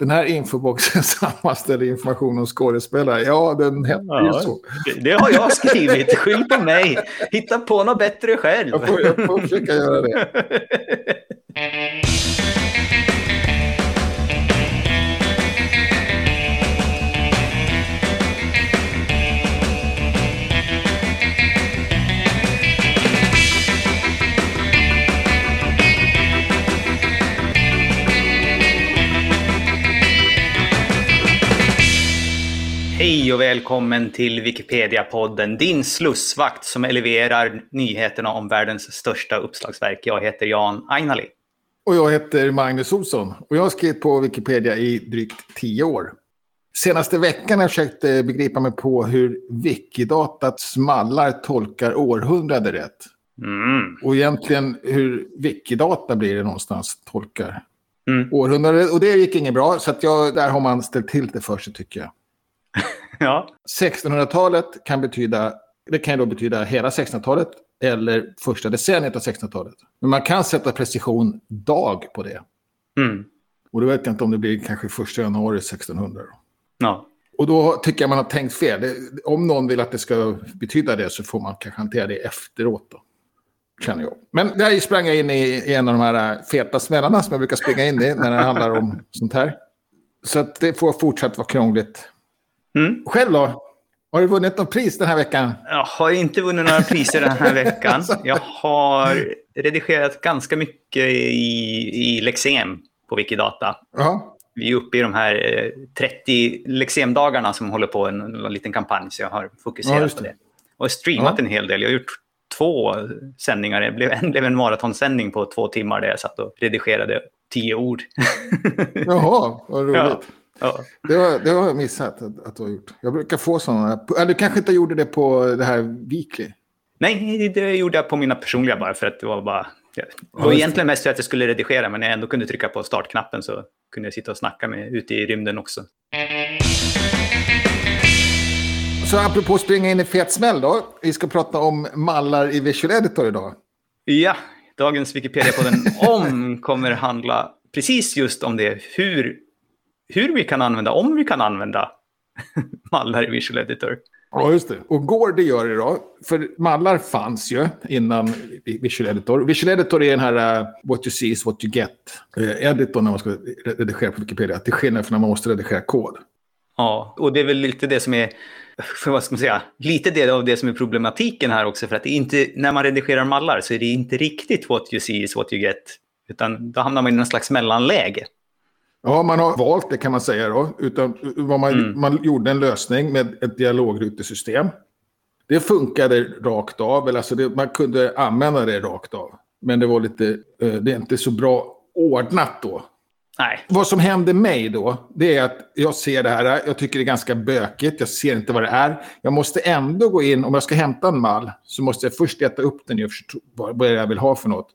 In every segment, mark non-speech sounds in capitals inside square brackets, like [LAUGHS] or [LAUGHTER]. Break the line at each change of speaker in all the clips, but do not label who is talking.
Den här infoboxen [LAUGHS] sammanställer information om skådespelare. Ja, den hette ja, ju så.
Det har jag skrivit. Skyll på mig. Hitta på något bättre själv.
Jag får, jag får försöka göra det. [LAUGHS]
Hej och välkommen till Wikipedia-podden, din slussvakt som eleverar nyheterna om världens största uppslagsverk. Jag heter Jan Ainali.
Och jag heter Magnus Olsson och jag har skrivit på Wikipedia i drygt tio år. Senaste veckan har jag försökt eh, begripa mig på hur Wikidatats mallar tolkar århundrade rätt. Mm. Och egentligen hur Wikidata blir det någonstans tolkar mm. århundrade. Och det gick inget bra, så att jag, där har man ställt till det för sig tycker jag. [LAUGHS]
ja.
1600-talet kan betyda, det kan då betyda hela 1600-talet eller första decenniet av 1600-talet. Men man kan sätta precision dag på det.
Mm.
Och då vet jag inte om det blir kanske första januari 1600.
Ja.
Och då tycker jag man har tänkt fel. Det, om någon vill att det ska betyda det så får man kanske hantera det efteråt. Då, känner jag. Men där sprang jag in i, i en av de här feta smällarna som jag brukar springa in i när det handlar om sånt här. Så att det får fortsatt vara krångligt.
Mm.
Själv då? Har du vunnit något pris den här veckan?
Jag har inte vunnit några priser den här [LAUGHS] veckan. Jag har redigerat ganska mycket i, i Lexem på Wikidata.
Ja.
Vi är uppe i de här 30 eh, Lexem-dagarna som håller på en, en liten kampanj, så jag har fokuserat ja, på det. Och streamat ja. en hel del. Jag har gjort två sändningar. Det blev, en blev en maratonsändning på två timmar där jag satt och redigerade tio ord. [LAUGHS]
Jaha, vad roligt. Ja.
Ja.
Det, har, det har jag missat att, att, du har gjort. Jag brukar få sådana. Eller du kanske inte gjorde det på det här Weekly?
Nej, det gjorde jag på mina personliga bara för att det var bara... Det var egentligen mest för att jag skulle redigera, men när jag ändå kunde trycka på startknappen så kunde jag sitta och snacka med ute i rymden också.
Så apropå springa in i fet smäll då. Vi ska prata om mallar i Visual Editor idag.
Ja, dagens Wikipedia-podden om kommer handla precis just om det. Hur hur vi kan använda, om vi kan använda [LAUGHS] mallar i Visual Editor.
Ja, just det. Och går det gör det då? För mallar fanns ju innan Visual Editor. Visual Editor är den här uh, what you see is what you get. Uh, editor när man ska redigera på Wikipedia. Till skillnad från när man måste redigera kod.
Ja, och det är väl lite det som är, för [LAUGHS] vad ska man säga, lite det av det som är problematiken här också. För att inte, när man redigerar mallar så är det inte riktigt what you see is what you get. Utan då hamnar man i någon slags mellanläge.
Ja, man har valt det kan man säga då. Utan, vad man, mm. man gjorde en lösning med ett dialogrutesystem. Det funkade rakt av, eller alltså det, man kunde använda det rakt av. Men det var lite, eh, det är inte så bra ordnat då.
Nej.
Vad som händer mig då, det är att jag ser det här, jag tycker det är ganska bökigt, jag ser inte vad det är. Jag måste ändå gå in, om jag ska hämta en mall, så måste jag först äta upp den och förstå vad det jag vill ha för något.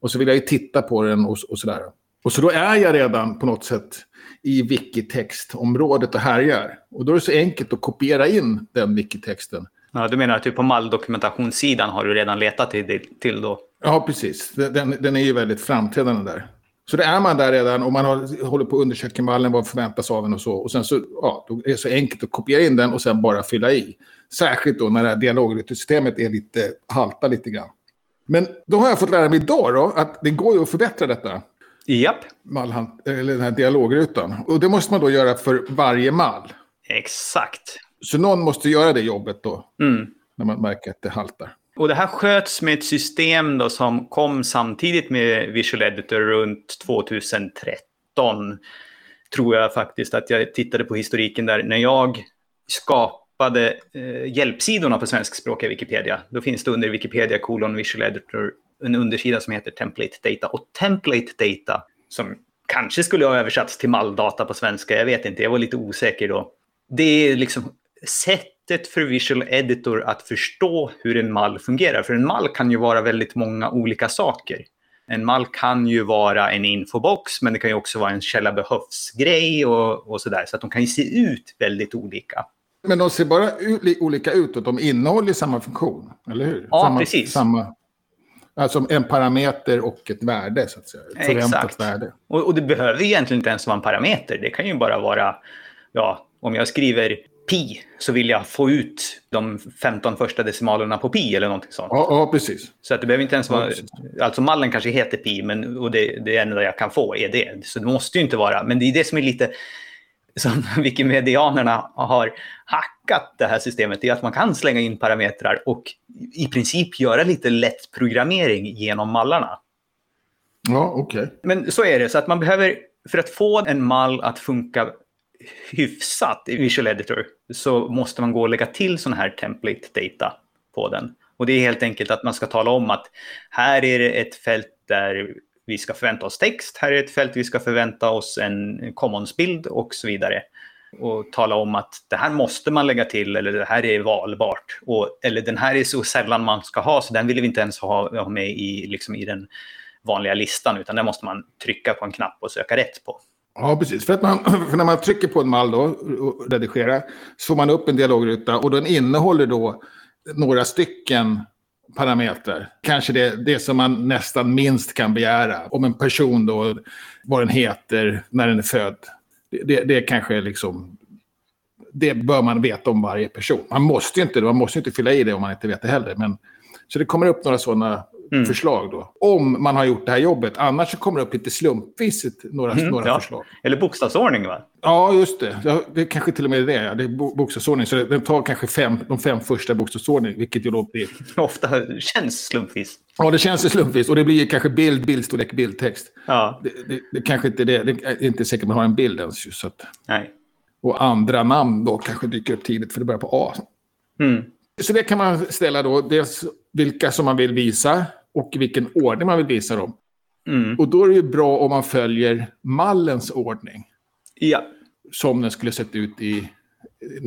Och så vill jag ju titta på den och, och sådär. Och så då är jag redan på något sätt i wikitextområdet och härjar. Och då är det så enkelt att kopiera in den wikitexten.
Ja, du menar att du på malldokumentationssidan har du redan letat till, till då?
Ja, precis. Den, den är ju väldigt framträdande där. Så det är man där redan och man har, håller på att undersöka mallen, vad förväntas av en och så. Och sen så, ja, då är det så enkelt att kopiera in den och sen bara fylla i. Särskilt då när det här dialogsystemet är lite, haltar lite grann. Men då har jag fått lära mig idag då, att det går ju att förbättra detta.
Japp.
Mallhand, eller den här dialogrutan. Och det måste man då göra för varje mall.
Exakt.
Så någon måste göra det jobbet då.
Mm.
När man märker att det haltar.
Och det här sköts med ett system då som kom samtidigt med Visual Editor runt 2013. Tror jag faktiskt att jag tittade på historiken där. När jag skapade eh, hjälpsidorna på svenskspråkiga Wikipedia. Då finns det under Wikipedia kolon Visual Editor en undersida som heter Template Data. Och Template Data, som kanske skulle ha översatts till malldata på svenska, jag vet inte, jag var lite osäker då. Det är liksom sättet för Visual Editor att förstå hur en mall fungerar. För en mall kan ju vara väldigt många olika saker. En mall kan ju vara en infobox, men det kan ju också vara en källa behövs-grej och, och sådär. Så att de kan ju se ut väldigt olika.
Men de ser bara olika ut och de innehåller samma funktion, eller hur?
Ja,
samma,
precis.
Samma Alltså en parameter och ett värde, så att säga. Ett
Exakt.
värde.
Och, och det behöver egentligen inte ens vara en parameter. Det kan ju bara vara, ja, om jag skriver pi så vill jag få ut de 15 första decimalerna på pi eller någonting sånt.
Ja, ja precis.
Så att det behöver inte ens
Ja,
vara,
precis.
alltså mallen kanske heter pi, men och det, det enda jag kan få är det. Så det måste ju inte vara, men det är det som är lite, som [LAUGHS] Wikimedianerna har hackat det här systemet, är att man kan slänga in parametrar och i princip göra lite lätt programmering genom mallarna.
Ja, okej.
Men så är det, så att man behöver, för att få en mall att funka hyfsat i Visual Editor så måste man gå och lägga till sån här template data på den. Och det är helt enkelt att man ska tala om att här är det ett fält där vi ska förvänta oss text, här är ett fält vi ska förvänta oss en commons-bild och så vidare. Och tala om att det här måste man lägga till eller det här är valbart. Och, eller den här är så sällan man ska ha så den vill vi inte ens ha, ha med i, liksom, i den vanliga listan utan den måste man trycka på en knapp och söka rätt på.
Ja, precis. För, att man, [CLEARS THROAT] för när man trycker på en mall då, och redigerar, så får man upp en dialogruta och den innehåller då några stycken parametrar. Kanske det, det som man nästan minst kan begära. Om en person då, vad den heter, när den är född. Det, det, kanske är liksom... Det bör man veta om varje person. Man måste ju inte, man måste inte fylla i det om man inte vet det heller. Men, så det kommer upp några sådana
Mm.
förslag då. Om man har gjort det här jobbet. Annars så kommer det upp lite slumpvis några,
Mm,
några
ja.
förslag.
Eller bokstavsordning va?
Ja, just det. Ja, det kanske till och med är det. Ja. Det är bo- bokstavsordning. Så den tar kanske fem, de fem första bokstavsordning, vilket ju då blir... [LAUGHS]
Ofta känns slumpvis.
Ja, det känns ju slumpvis. Och det blir kanske bild, bildsstorlek, bildtext.
Ja,
Det, det, det kanske inte är det. Det är inte säkert man har en bild ens. Så att,
nej.
och andra namn då kanske dyker upp tidigt, för det börjar på A.
Mm.
Så det kan man ställa då. Dels vilka som man vill visa och vilken ordning man vill visa dem.
Mm.
Och då är det ju bra om man följer mallens ordning.
Ja.
Som den skulle sett ut i,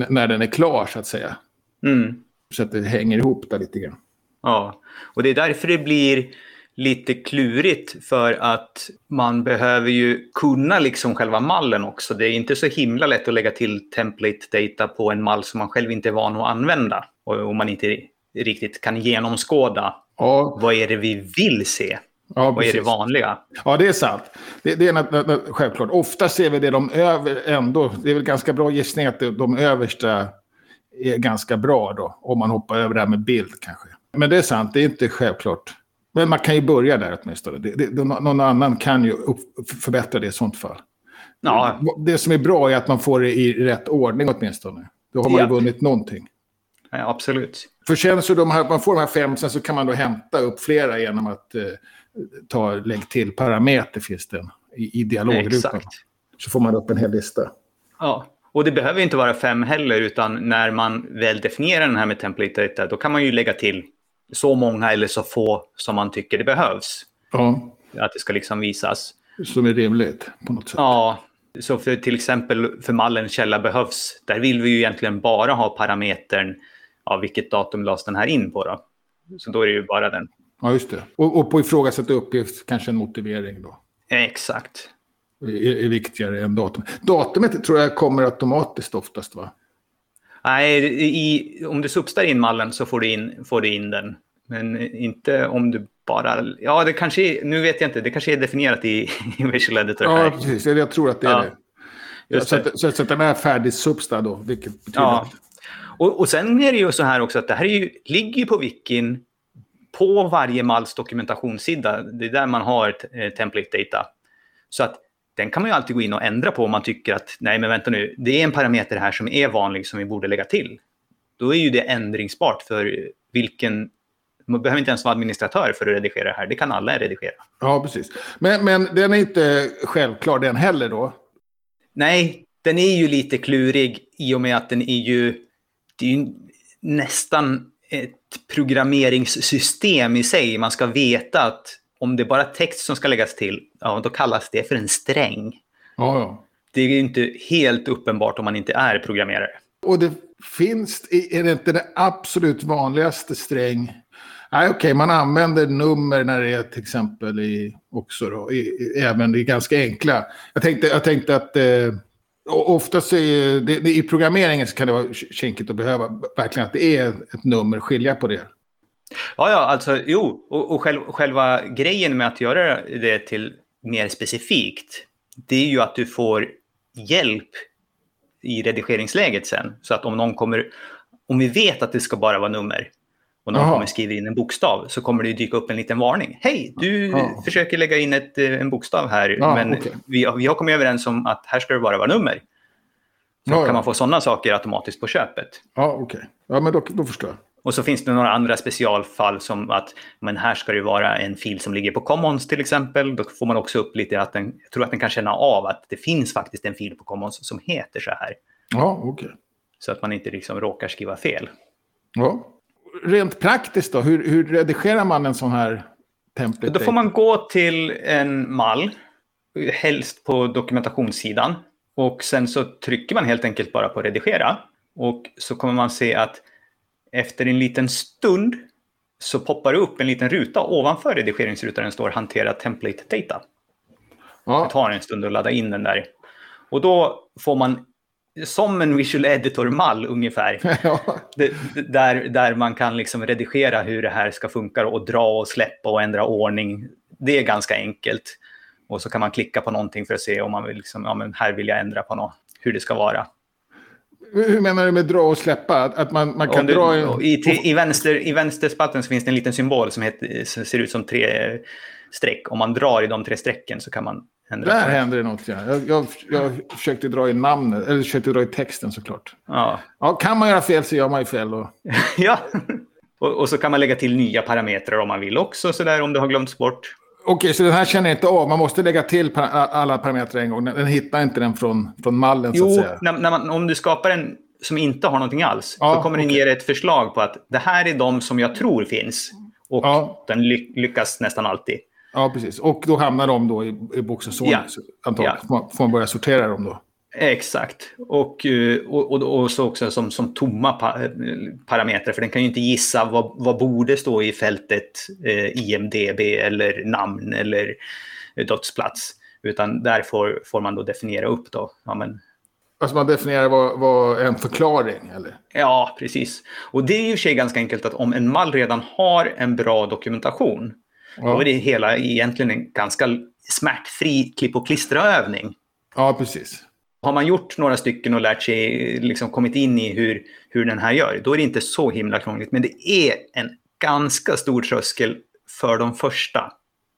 när den är klar, så att säga.
Mm.
Så att det hänger ihop där lite grann.
Ja, och det är därför det blir lite klurigt för att man behöver ju kunna liksom själva mallen också. Det är inte så himla lätt att lägga till template data på en mall som man själv inte är van att använda och man inte riktigt kan genomskåda
Ja,
vad är det vi vill se?
ja
Vad är det vanliga?
Ja, det är sant. Det, det är nat- nat- nat- självklart. Ofta ser vi det de över ändå. Det är väl ganska bra gissning att de översta är ganska bra då. Om man hoppar över det här med bild kanske. Men det är sant, det är inte självklart. Men man kan ju börja där åtminstone. Det, det, någon annan kan ju upp, förbättra det i sånt fall.
Ja,
Det som är bra är att man får det i rätt ordning åtminstone. Då har man
Ja.
ju vunnit någonting.
ja, absolut.
För sen så de här, man får de här fem, sen så kan man då hämta upp flera genom att eh, ta, lägg till parameter finns det i, i dialogrutan.
Exakt.
Så får man upp en hel lista.
Ja, och det behöver inte vara fem heller, utan när man väl definierar den här med template data, då kan man ju lägga till så många eller så få som man tycker det behövs.
Ja,
Att det ska liksom visas.
som är rimligt på något sätt.
Ja, så för till exempel för mallen källa behövs, där vill vi ju egentligen bara ha parametern av vilket datum lades den här in på då. Så då är det ju bara den.
Ja, just det. Och, och på ifrågasatt uppgift kanske en motivering då.
Exakt.
Är, är viktigare än datum. Datumet tror jag kommer automatiskt oftast va?
Nej, i, om du substar in mallen så får du in, får du in den. Men inte om du bara... Ja, det kanske är, nu vet jag inte. Det kanske är definierat i, [LAUGHS] i Visual Editor
Ja,
här.
precis. Jag tror att det är
Ja,
det.
Just
så, att, så, så att den är färdig substad då, vilket betyder
Ja. Och, och sen är det ju så här också att det här är ju, ligger ju på wikin på varje malls dokumentationssida. Det är där man har ett, eh, template data. Så att den kan man ju alltid gå in och ändra på om man tycker att nej men vänta nu, det är en parameter här som är vanlig som vi borde lägga till. Då är ju det ändringsbart för vilken... Man behöver inte ens vara administratör för att redigera det här. Det kan alla redigera.
Ja, precis. Men, men den är inte självklar den heller då.
Nej, den är ju lite klurig i och med att den är ju, det är ju nästan ett programmeringssystem i sig. Man ska veta att om det är bara text som ska läggas till, ja, då kallas det för en sträng.
Ja, ja.
Det är ju inte helt uppenbart om man inte är programmerare.
Och det finns, är det inte det absolut vanligaste sträng? Nej, okej, man använder nummer när det är till exempel i, också då, i, i, även i ganska enkla. Jag tänkte, jag tänkte att eh, oftast är det, i programmeringen så kan det vara kinkigt att behöva verkligen att det är ett nummer, skilja på det.
Ja, ja, alltså jo, och, och själv, själva grejen med att göra det till mer specifikt, det är ju att du får hjälp i redigeringsläget sen. Så att om någon kommer, om vi vet att det ska bara vara nummer och någon
Jaha.
kommer skriva in en bokstav så kommer det dyka upp en liten varning. Hej, du
Ja.
försöker lägga in ett, eh, en bokstav här,
Ja,
men
okej.
vi, vi har kommit överens om att här ska det bara vara nummer. Så
Ja, ja.
kan man få sådana saker automatiskt på köpet.
Ja, okej. Ja, men då, då förstår jag.
Och så finns det några andra specialfall som att men här ska det vara en fil som ligger på Commons till exempel. Då får man också upp lite att den, jag tror att den kan känna av att det finns faktiskt en fil på Commons som heter så här.
Ja, okej.
Så att man inte liksom råkar skriva fel.
Ja. Rent praktiskt då, hur, hur redigerar man en sån här template?
Då får man gå till en mall, helst på dokumentationssidan. Och sen så trycker man helt enkelt bara på redigera. Och så kommer man se att efter en liten stund så poppar det upp en liten ruta ovanför redigeringsrutan. Den står hantera template data. Det
Ja,
tar en stund att ladda in den där. Och då får man, som en visual editor-mall ungefär, [LAUGHS]
ja.
det, det- där, där man kan liksom redigera hur det här ska funka och dra och släppa och ändra ordning. Det är ganska enkelt. Och så kan man klicka på någonting för att se om man vill, liksom, ja men här vill jag ändra på något, hur det ska vara.
Hur menar du med dra och släppa? Att man, man kan
du,
dra... en-
i, till- i, vänster, I vänsterspalten så finns det en liten symbol som, heter, som ser ut som tre streck. Om man drar i de tre strecken så kan man ändra
Där händer det något. Ja. Jag, jag, jag försökte dra i namnet, eller försökte dra i texten såklart.
Ja.
Ja, kan man göra fel så gör man ju fel. Och... [LAUGHS]
ja. Och, och så kan man lägga till nya parametrar om man vill också, så där om det har glömts bort.
Okej, så den här känner jag inte av. Man måste lägga till alla parametrar en gång. Den, den hittar inte den från, från mallen så att
Jo,
säga.
när, när man, om du skapar en som inte har någonting alls,
Ja,
då kommer den
okej.
ge dig ett förslag på att det här är de som jag tror finns. Och
Ja.
den ly lyckas nästan alltid.
Ja, precis. Och då hamnar de då i, i bokstavsordning.
Ja.
så Antagligen.
Ja.
Får man börja sortera dem då.
Exakt. Och, eh, och, och, och så också som, som tomma pa eh, parametrar, för den kan ju inte gissa vad, vad borde stå i fältet eh, IMDB eller namn eller eh, dödsplats. Utan där får, får man då definiera upp då. Ja, men,
Alltså man definierar vad, vad en förklaring, eller?
ja, precis. Och det är ju i och för sig ganska enkelt att om en mall redan har en bra dokumentation, då
Ja,
är det hela egentligen en ganska smärtfri klipp och klistra-övning.
ja precis.
Har man gjort några stycken och lärt sig, liksom kommit in i hur, hur den här gör, då är det inte så himla krångligt. Men det är en ganska stor tröskel för de första.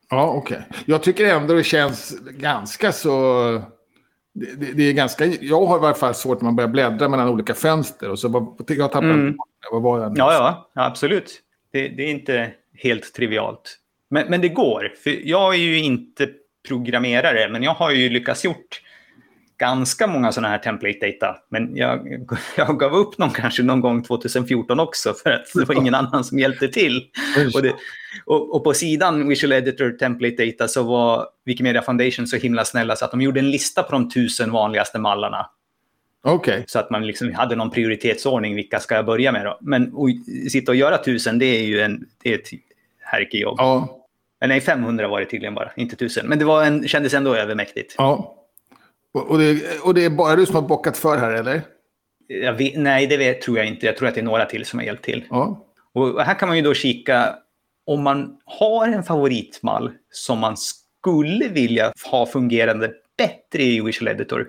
Ja, okej. Jag tycker ändå det känns ganska så... Det, det, det är ganska... Jag har i varje fall svårt när man börjar bläddra mellan olika fönster. Och så bara, jag tappar
Mm.
Vad var jag
ja, ja absolut. Det, det är inte helt trivialt. Men, men det går. För jag är ju inte programmerare, men jag har ju lyckats gjort ganska många sådana här template data. Men jag, jag gav upp någon kanske någon gång 2014 också för att det var ingen annan som hjälpte till. Och, det, och, och på sidan Visual Editor Template Data så var Wikimedia Foundation så himla snälla så att de gjorde en lista på de tusen vanligaste mallarna.
Okej.
Så att man liksom hade någon prioritetsordning, vilka ska jag börja med då? Men att sitta och göra tusen, det är ju en, det är ett herkejobb.
Ja.
Nej, 500 var det tydligen bara, inte tusen. Men det var en, kändes ändå övermäktigt.
ja. Och, det, och det är bara du som har bockat för här, eller?
Vet, nej, det vet, tror jag inte. Jag tror att det är några till som har hjälpt till.
Ja.
Och här kan man ju då kika om man har en favoritmall som man skulle vilja ha fungerande bättre i Visual Editor.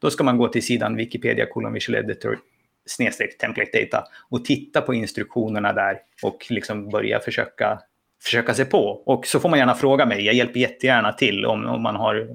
Då ska man gå till sidan Wikipedia kolon Visual Editor snedstreck template data och titta på instruktionerna där och liksom börja försöka, försöka se på. Och så får man gärna fråga mig. Jag hjälper jättegärna till om, om man har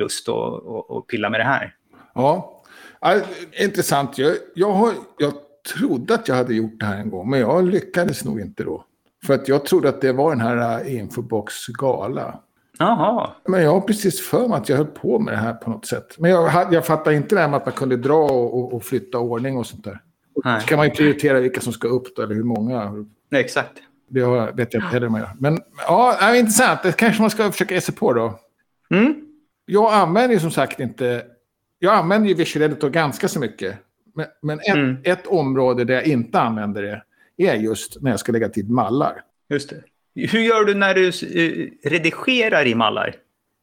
lust att, att, att pilla med det här.
Ja, ja intressant. Jag, jag, har, jag trodde att jag hade gjort det här en gång, men jag lyckades nog inte då. För att jag trodde att det var den här äh, Infobox gala.
Jaha,
Men jag har precis för mig att jag höll på med det här på något sätt. Men jag, jag fattar inte det här med att man kunde dra och, och, flytta ordning och sånt där.
nej.
Så kan man ju prioritera vilka som ska upp då, eller hur många.
nej exakt.
Det vet jag inte heller med. Men ja, det är intressant. Det kanske man ska försöka ge sig på då.
Mm.
Jag använder ju som sagt inte... Jag använder ju Visual Editor ganska så mycket. Men, men ett,
Mm.
ett område där jag inte använder det är just när jag ska lägga till mallar.
Just det. Hur gör du när du eh, redigerar i mallar?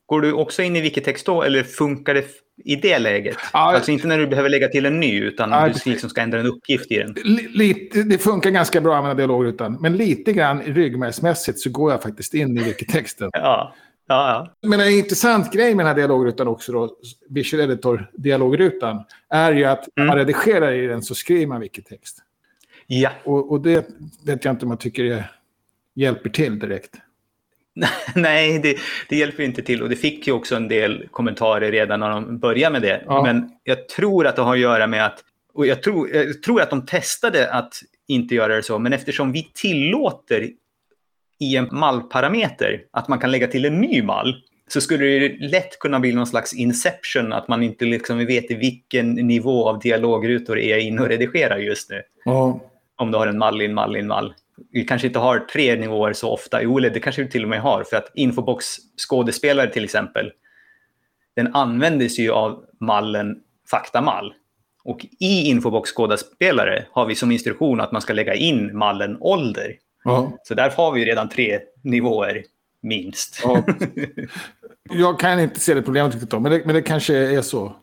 Går du också in i Wikitext då eller funkar det i det läget.
Ja.
Alltså inte när du behöver lägga till en ny, utan
Ja,
du liksom ska ändra en uppgift i den.
Li- Lite, det funkar ganska bra att använda dialogrutan. Men lite grann ryggmärgsmässigt så går jag faktiskt in i wikitexten.
Ja, ja, ja.
Men en intressant grej med den här dialogrutan också, då, Visual Editor-dialogrutan, är ju att när man redigerar i den så skriver man wikitext.
ja.
Och, och det vet jag inte om jag tycker det hjälper till direkt. [LAUGHS]
Nej, det, det hjälper inte till. Och det fick ju också en del kommentarer redan när de började med det.
Ja.
Men jag tror att det har att göra med att... Och jag tror, jag tror att de testade att inte göra det så. Men eftersom vi tillåter i en mallparameter att man kan lägga till en ny mall så skulle det lätt kunna bli någon slags inception, att man inte liksom vet i vilken nivå av dialogrutor är jag inne och redigerar just nu.
Ja,
Om du har en mall i en mall i en mall. Vi kanske inte har tre nivåer så ofta OLED, det kanske vi till och med har. För att Infobox-skådespelare till exempel, den använder ju av mallen faktamall. Och i Infobox-skådespelare har vi som instruktion att man ska lägga in mallen ålder.
Ja,
Så där har vi redan tre nivåer minst.
ja. [LAUGHS] Jag kan inte se det problemet riktigt då, men det, men det kanske är så.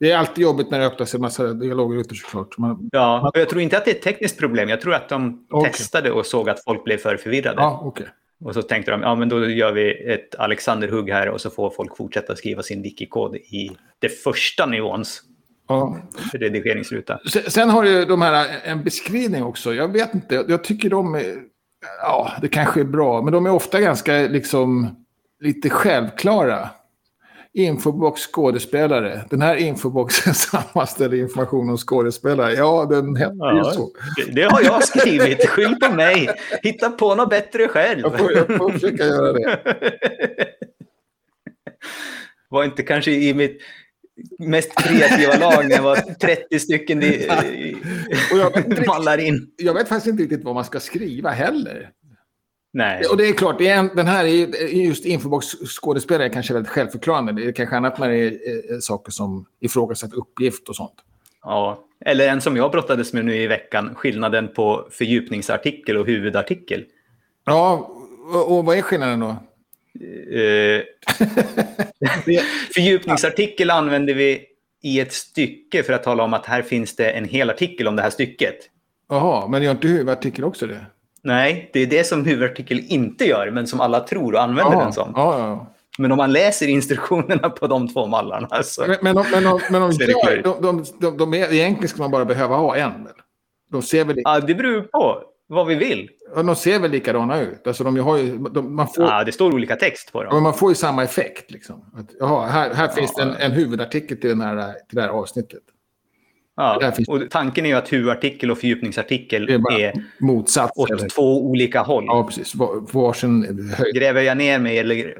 Det är alltid jobbigt när det öppnas en massa dialogrutor såklart. Man,
Ja, och jag tror inte att det är ett tekniskt problem. Jag tror att de
Okej.
testade och såg att folk blev för förvirrade.
ja, okej.
Och så tänkte de, ja men då gör vi ett Alexander-hugg här och så får folk fortsätta skriva sin wiki-kod i det första nivåns
Ja.
redigeringsruta.
Sen, sen har ju de här en beskrivning också. Jag vet inte, jag tycker de ja, det kanske är bra, men de är ofta ganska liksom lite självklara. Infobox skådespelare. Den här infoboxen sammanställer information om skådespelare. Ja, den hette ju
Ja.
så.
Det, det har jag skrivit, skyll på mig. Hitta på något bättre själv.
Jag får, jag får försöka göra det. [LAUGHS]
Var inte kanske i mitt mest kreativa lag när var 30 stycken i,
Och jag vet
mallar in.
Jag vet faktiskt inte riktigt vad man ska skriva heller.
Nej.
Och det är klart, det är en, den här är ju- just Infobox skådespelare är kanske väldigt självförklarande. Det är kanske annat när det är eh, saker som ifrågasatt uppgift och sånt.
Ja. Eller en som jag brottades med nu i veckan, skillnaden på fördjupningsartikel och huvudartikel.
Ja, och, och vad är skillnaden då?
Eh, [LAUGHS] fördjupningsartikel använder vi i ett stycke för att tala om att här finns det en hel artikel om det här stycket.
Jaha, men gör inte huvudartikel också det?
Nej, det är det som huvudartikel inte gör, men som alla tror och använder
Jaha,
den som.
Ja, ja.
Men om man läser instruktionerna på de två mallarna så...
Men, men, de- men, men [LAUGHS]
det
gör, de, de, de, de är, egentligen ska man bara behöva ha en. De ser väl,
Ja, det beror på vad vi vill.
ja, de ser väl likadana ut. Alltså, de har ju, de, man, får,
Ja, det står olika text på
ja,
dem.
men man får ju samma effekt. Liksom. Att, jaha, här, här finns det en,
Ja.
en huvudartikel till, den här, till det här avsnittet.
Ja. Och tanken är ju att huvudartikel och fördjupningsartikel
är
är
motsats.
åt
Eller,
två olika håll.
ja, precis. Varsin höjd
Gräver jag ner mig eller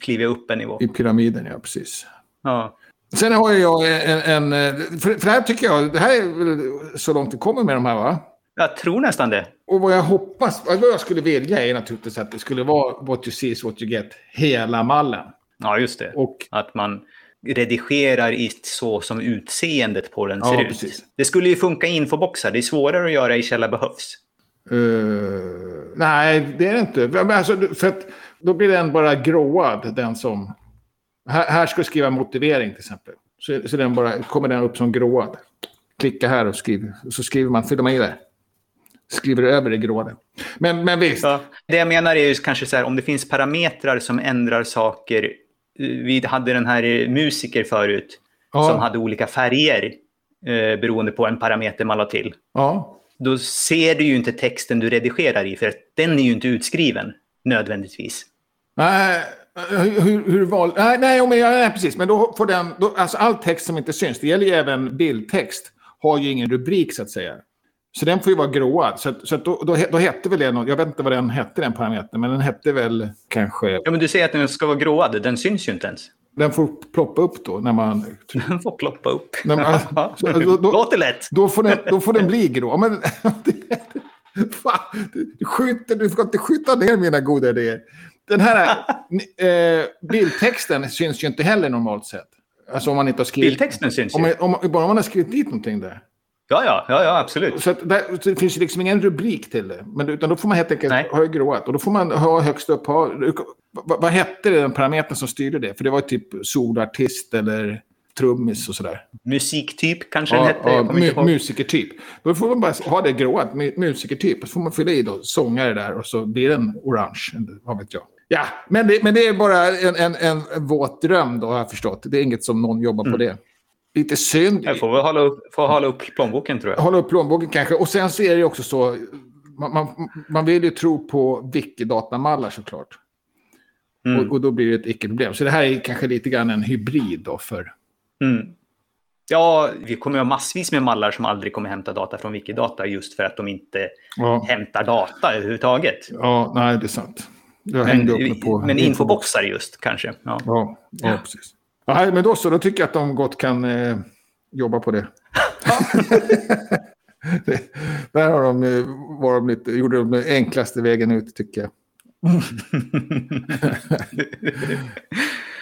kliver jag upp en nivå?
i pyramiden. Ja, precis.
Ja.
Sen har jag en... en för, för det här tycker jag, det här är väl så långt det kommer med de här va?
Jag tror nästan det.
Och vad jag hoppas, vad jag skulle vilja är naturligtvis att det skulle vara what you see is what you get, hela mallen.
Ja, just det.
Och
Att man redigerar i så som utseendet på den
Ja,
ser ut.
precis.
Det skulle ju funka i infoboxar. Det är svårare att göra i Källa behövs.
eh, nej, det är det inte. Men Alltså, för att då blir den bara gråad, den som... Här, här ska du skriva motivering till exempel. Så, så den bara, kommer den upp som gråad. Klicka här och skriv. Så skriver man, fyller man i det. Skriver över det gråade. Men, men visst.
Ja. Det jag menar är ju kanske så här, om det finns parametrar som ändrar saker. Vi hade den här musiker förut
Ja.
som hade olika färger eh, beroende på en parameter man la till.
Ja.
Då ser du ju inte texten du redigerar i, för att den är ju inte utskriven nödvändigtvis.
Nej, hur, hur, val... Nej, nej, men, nej, precis. Men då får den... Då, alltså all text som inte syns, det gäller ju även bildtext, har ju ingen rubrik så att säga. Så den får ju vara gråad. Så, så då, då, då hette väl det något, jag vet inte vad den hette den parametern, men den hette väl kanske...
Ja, men du säger att den ska vara gråad, den syns ju inte ens.
Den får ploppa upp då när man...
Den får ploppa upp.
Men,
Ja, [LAUGHS]
så- då- då-
Låter lätt.
Då får den, då får den bli grå. Men, [LAUGHS] fan, du, skjuter, du ska inte skjuta ner mina goda idéer. Den här [LAUGHS] eh, bildtexten syns ju inte heller normalt sett. Alltså om man inte har skrivit...
Bildtexten syns
Om
ju.
man, om, bara om man har skrivit dit någonting där.
Ja, ja, ja, ja absolut.
Så, där, så det finns ju liksom ingen rubrik till det. Men, utan då får man helt enkelt
Nej.
ha gråat. Och då får man ha högst upp... Ha, vad, vad hette det, den parametern som styrde det? För det var typ solartist eller trummis och sådär.
Musiktyp kanske den
Ja,
hette?
ja, mu musikertyp. Då får man bara ha det gråa, mu- musikertyp. Så får man fylla i då sångare där och så blir den orange. Vad vet jag. Ja, men det, men det är bara en, en, en, våt dröm då har jag förstått. Det är inget som någon jobbar på det. Lite synd.
Jag får väl hålla upp, får hålla upp plånboken tror jag.
Hålla upp plånboken kanske. Och sen så är det ju också så. Man, man, man vill ju tro på wiki-datamallar såklart.
Mm.
Och, och då blir det ett icke-problem. Så det här är kanske lite grann en hybrid då för...
Mm. Ja, vi kommer att ha massvis med mallar som aldrig kommer hämta data från Wikidata just för att de inte
Ja,
hämtar data överhuvudtaget.
ja nej det är sant. Jag
Men,
hängde upp mig på...
men infoboxar just kanske. Ja.
Ja, ja, precis. Nej, men då så, då tycker jag att de gott kan eh, jobba på det. [LAUGHS] det. Där har de, eh, var de lite, gjorde de den enklaste vägen ut tycker jag. [LAUGHS]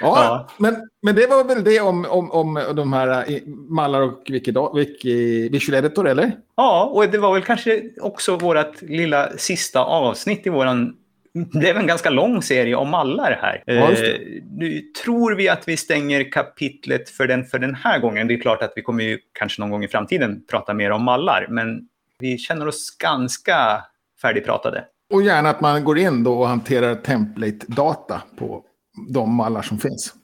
Ja,
Ja.
Men, men det var väl det om, om, om de här eh, mallar och wiki, visual editor, eller?
Ja, och det var väl kanske också vårt lilla sista avsnitt i våran... Det blev en ganska lång serie om mallar här.
Ja, det.
Eh, nu tror vi att vi stänger kapitlet för den för den här gången. Det är klart att vi kommer ju kanske någon gång i framtiden prata mer om mallar, men vi känner oss ganska färdigpratade.
Och gärna att man går in då och hanterar template-data på de mallar som finns.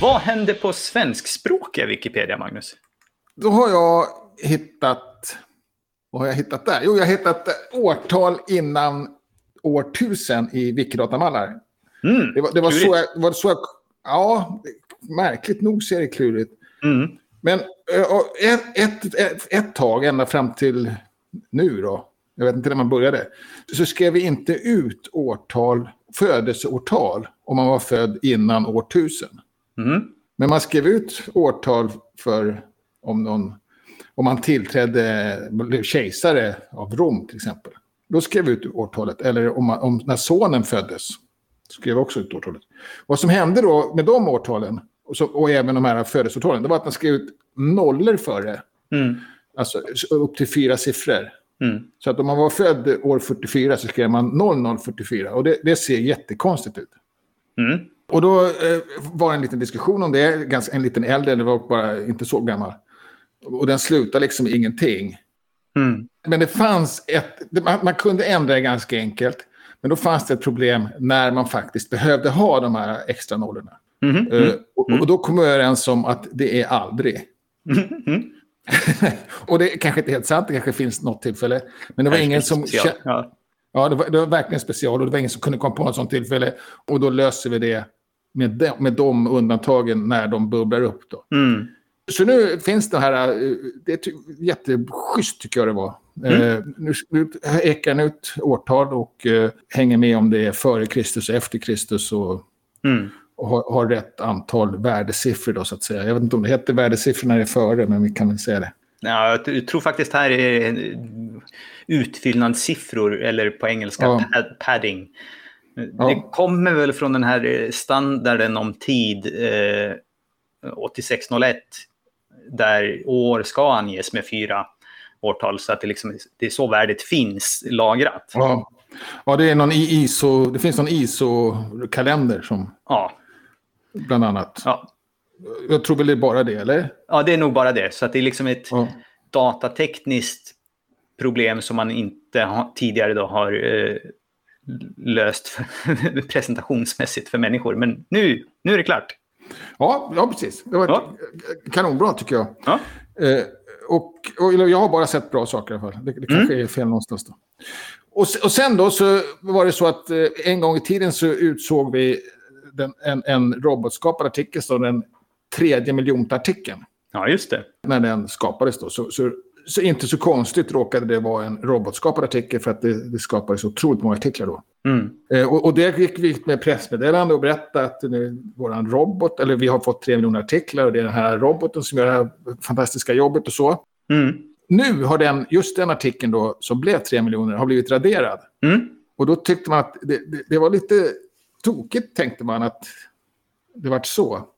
Vad hände på svenskspråkiga Wikipedia, Magnus?
Då har jag hittat... Vad har jag hittat där? Jo, jag har hittat årtal innan årtusen i Wikidatamallar.
Mm,
Det var, det var, så, jag, var så jag... Ja, märkligt nog ser det klurigt.
Mm.
Men ett, ett, ett, ett tag, ända fram till nu då, jag vet inte när man började, så skrev vi inte ut årtal, födelseårtal, om man var född innan årtusen.
Mm.
Men man skrev ut årtal för om någon, om man tillträdde, blev kejsare av Rom till exempel. Då skrev vi ut årtalet. Eller om, man, om när sonen föddes. Skrev också ut årtalet. Vad som hände då med de årtalen, och, så, och även de här födelseårtalen, det var att man skrev ut nollor före.
Mm.
Alltså upp till fyra siffror.
Mm.
Så att om man var född år 44 så skrev man 0044. Och det, det ser jättekonstigt ut.
Mm.
Och då eh, var det en liten diskussion om det, ganska, en liten äldre, det var bara inte så gammal. Och den slutade liksom ingenting.
Mm.
Men det fanns ett, man, man kunde ändra det ganska enkelt. Men då fanns det ett problem när man faktiskt behövde ha de här extra nollorna.
Mm.
Eh, och, och då kom jag överens om att det är aldrig.
Mm. Mm. [LAUGHS]
och det är kanske inte helt sant, det kanske finns något tillfälle. Men det var ingen som...
Special. Ja.
Ja, det var, det var verkligen special och det var ingen som kunde komma på något sånt tillfälle. Och då löser vi det med de, med de undantagen när de bubblar upp. Då.
Mm.
Så nu finns det här, eh, det är jätteschysst tycker jag det var. Eh, nu, nu ekar den ut årtal och eh, hänger med om det är före Kristus och efter Kristus och,
Mm.
och har, har rätt antal värdesiffror då så att säga. Jag vet inte om det heter värdesiffror när det är före, men vi kan väl säga det.
Ja, jag tror faktiskt här är utfyllnadssiffror, eller på engelska
Ja.
pad- padding. Det
Ja.
kommer väl från den här eh, standarden om tid, eh, 8601, där år ska anges med fyra årtal, så att det, liksom, det är så värdet finns lagrat.
Ja, ja det, är någon ISO, det finns någon ISO-kalender som
Ja,
bland annat.
ja.
Jag tror väl det är bara det, eller?
ja, det är nog bara det. Så att det är liksom ett
Ja.
datatekniskt problem som man inte ha, tidigare då har eh, löst för, [LAUGHS] presentationsmässigt för människor. Men nu, nu är det klart.
Ja, ja, precis. Det var
Ja.
kanonbra tycker jag.
Ja.
Eh, och, och jag har bara sett bra saker i alla fall. Det, det kanske
Mm.
är fel någonstans då. Och, och sen då så var det så att eh, en gång i tiden så utsåg vi den, en, en robotskapad artikel, så den tredje miljonte artikeln.
Ja, just det.
När den skapades då. Så, så, så inte så konstigt råkade det vara en robotskapad artikel för att det, det skapades otroligt många artiklar då.
Mm.
Eh, och, och det gick vi ut med pressmeddelande och berättade att nu, våran robot, eller vi har fått tre miljoner artiklar och det är den här roboten som gör det här fantastiska jobbet och så.
Mm.
Nu har den, just den artikeln då, som blev tre miljoner, har blivit raderad.
Mm.
Och då tyckte man att det, det, det var lite tokigt, tänkte man, att det vart så.